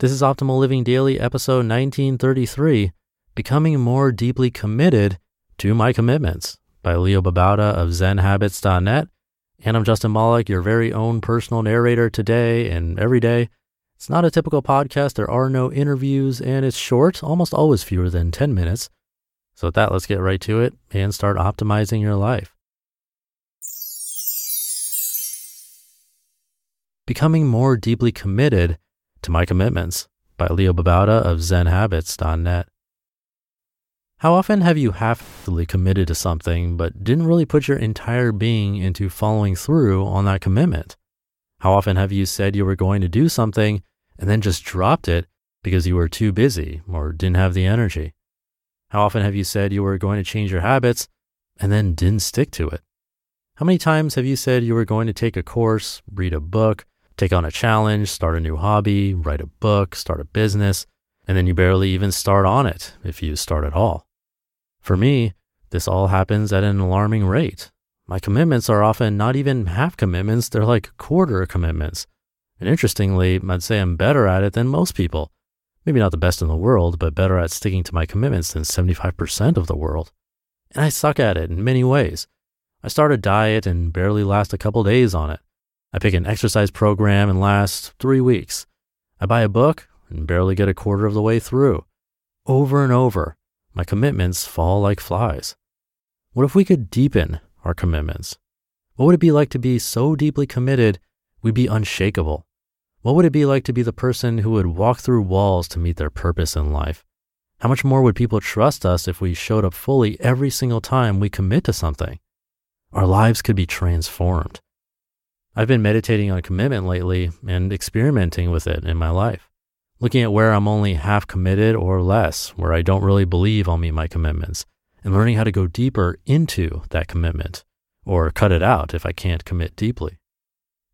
This is Optimal Living Daily, episode 1933 Becoming More Deeply Committed to My Commitments by Leo Babauta of ZenHabits.net. And I'm Justin Malik, your very own personal narrator today and every day. It's not a typical podcast. There are no interviews, and it's short, almost always fewer than 10 minutes. So, with that, let's get right to it and start optimizing your life. Becoming more deeply committed to My Commitments by Leo Babauta of ZenHabits.net. How often have you half-heartedly committed to something but didn't really put your entire being into following through on that commitment? How often have you said you were going to do something and then just dropped it because you were too busy or didn't have the energy? How often have you said you were going to change your habits and then didn't stick to it? How many times have you said you were going to take a course, read a book, take on a challenge, start a new hobby, write a book, start a business, and then you barely even start on it if you start at all. For me, this all happens at an alarming rate. My commitments are often not even half commitments, they're like quarter commitments. And interestingly, I'd say I'm better at it than most people. Maybe not the best in the world, but better at sticking to my commitments than 75% of the world. And I suck at it in many ways. I start a diet and barely last a couple days on it. I pick an exercise program and last three weeks. I buy a book and barely get a quarter of the way through. Over and over, my commitments fall like flies. What if we could deepen our commitments? What would it be like to be so deeply committed we'd be unshakable? What would it be like to be the person who would walk through walls to meet their purpose in life? How much more would people trust us if we showed up fully every single time we commit to something? Our lives could be transformed. I've been meditating on commitment lately and experimenting with it in my life, looking at where I'm only half committed or less, where I don't really believe I'll meet my commitments, and learning how to go deeper into that commitment or cut it out if I can't commit deeply.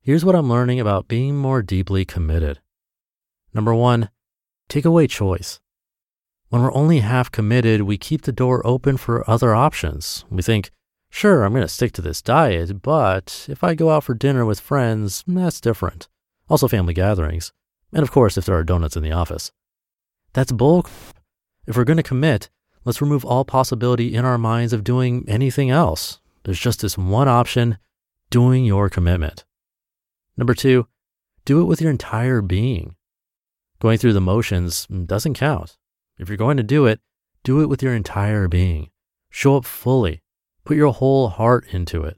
Here's what I'm learning about being more deeply committed. Number one, take away choice. When we're only half committed, we keep the door open for other options. We think, Sure, I'm going to stick to this diet, but if I go out for dinner with friends, mm, that's different. Also, family gatherings. And of course, if there are donuts in the office. That's bull. If we're going to commit, let's remove all possibility in our minds of doing anything else. There's just this one option doing your commitment. Number two, do it with your entire being. Going through the motions mm, doesn't count. If you're going to do it, do it with your entire being. Show up fully Put your whole heart into it.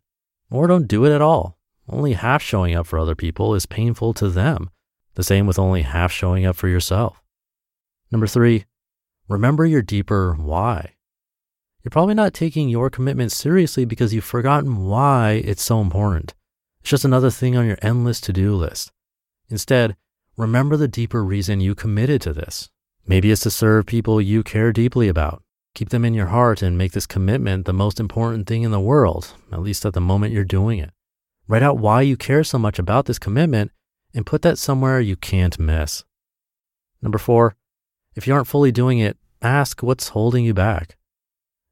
Or don't do it at all. Only half showing up for other people is painful to them. The same with only half showing up for yourself. Number three, remember your deeper why. You're probably not taking your commitment seriously because you've forgotten why it's so important. It's just another thing on your endless to do list. Instead, remember the deeper reason you committed to this. Maybe it's to serve people you care deeply about. Keep them in your heart and make this commitment the most important thing in the world, at least at the moment you're doing it. Write out why you care so much about this commitment and put that somewhere you can't miss. Number four, if you aren't fully doing it, ask what's holding you back.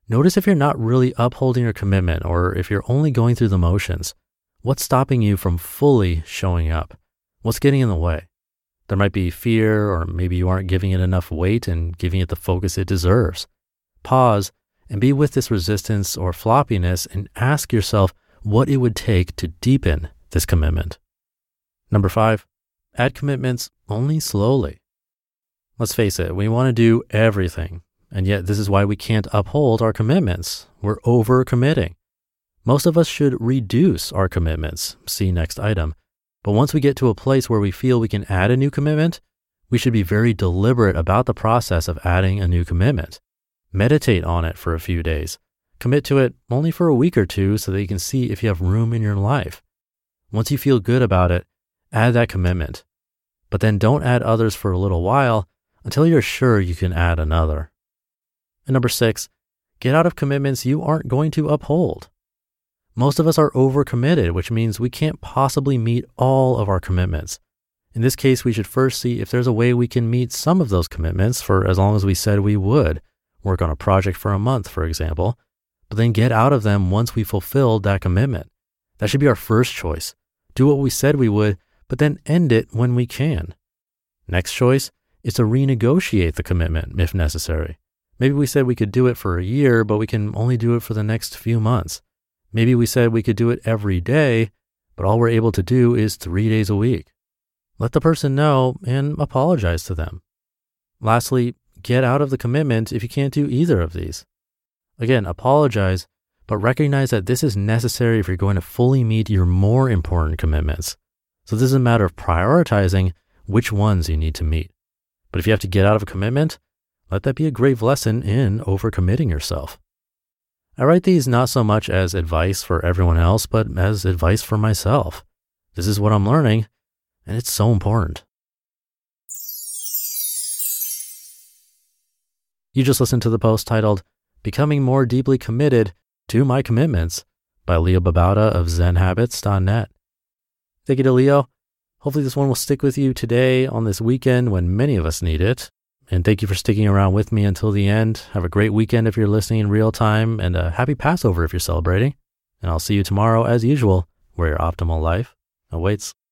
Notice if you're not really upholding your commitment or if you're only going through the motions. What's stopping you from fully showing up? What's getting in the way? There might be fear, or maybe you aren't giving it enough weight and giving it the focus it deserves pause and be with this resistance or floppiness and ask yourself what it would take to deepen this commitment. Number five, add commitments only slowly. Let's face it, we want to do everything. And yet, this is why we can't uphold our commitments. We're over committing. Most of us should reduce our commitments. See next item. But once we get to a place where we feel we can add a new commitment, we should be very deliberate about the process of adding a new commitment. Meditate on it for a few days. Commit to it only for a week or two so that you can see if you have room in your life. Once you feel good about it, add that commitment. but then don't add others for a little while until you're sure you can add another. And number six, get out of commitments you aren't going to uphold. Most of us are overcommitted, which means we can't possibly meet all of our commitments. In this case, we should first see if there's a way we can meet some of those commitments for as long as we said we would. Work on a project for a month, for example, but then get out of them once we fulfilled that commitment. That should be our first choice. Do what we said we would, but then end it when we can. Next choice is to renegotiate the commitment if necessary. Maybe we said we could do it for a year, but we can only do it for the next few months. Maybe we said we could do it every day, but all we're able to do is three days a week. Let the person know and apologize to them. Lastly, get out of the commitment if you can't do either of these. Again, apologize, but recognize that this is necessary if you're going to fully meet your more important commitments. So this is a matter of prioritizing which ones you need to meet. But if you have to get out of a commitment, let that be a grave lesson in overcommitting yourself. I write these not so much as advice for everyone else, but as advice for myself. This is what I'm learning, and it's so important. You just listened to the post titled Becoming More Deeply Committed to My Commitments by Leo Babauta of ZenHabits.net. Thank you to Leo. Hopefully, this one will stick with you today on this weekend when many of us need it. And thank you for sticking around with me until the end. Have a great weekend if you're listening in real time, and a happy Passover if you're celebrating. And I'll see you tomorrow as usual, where your optimal life awaits.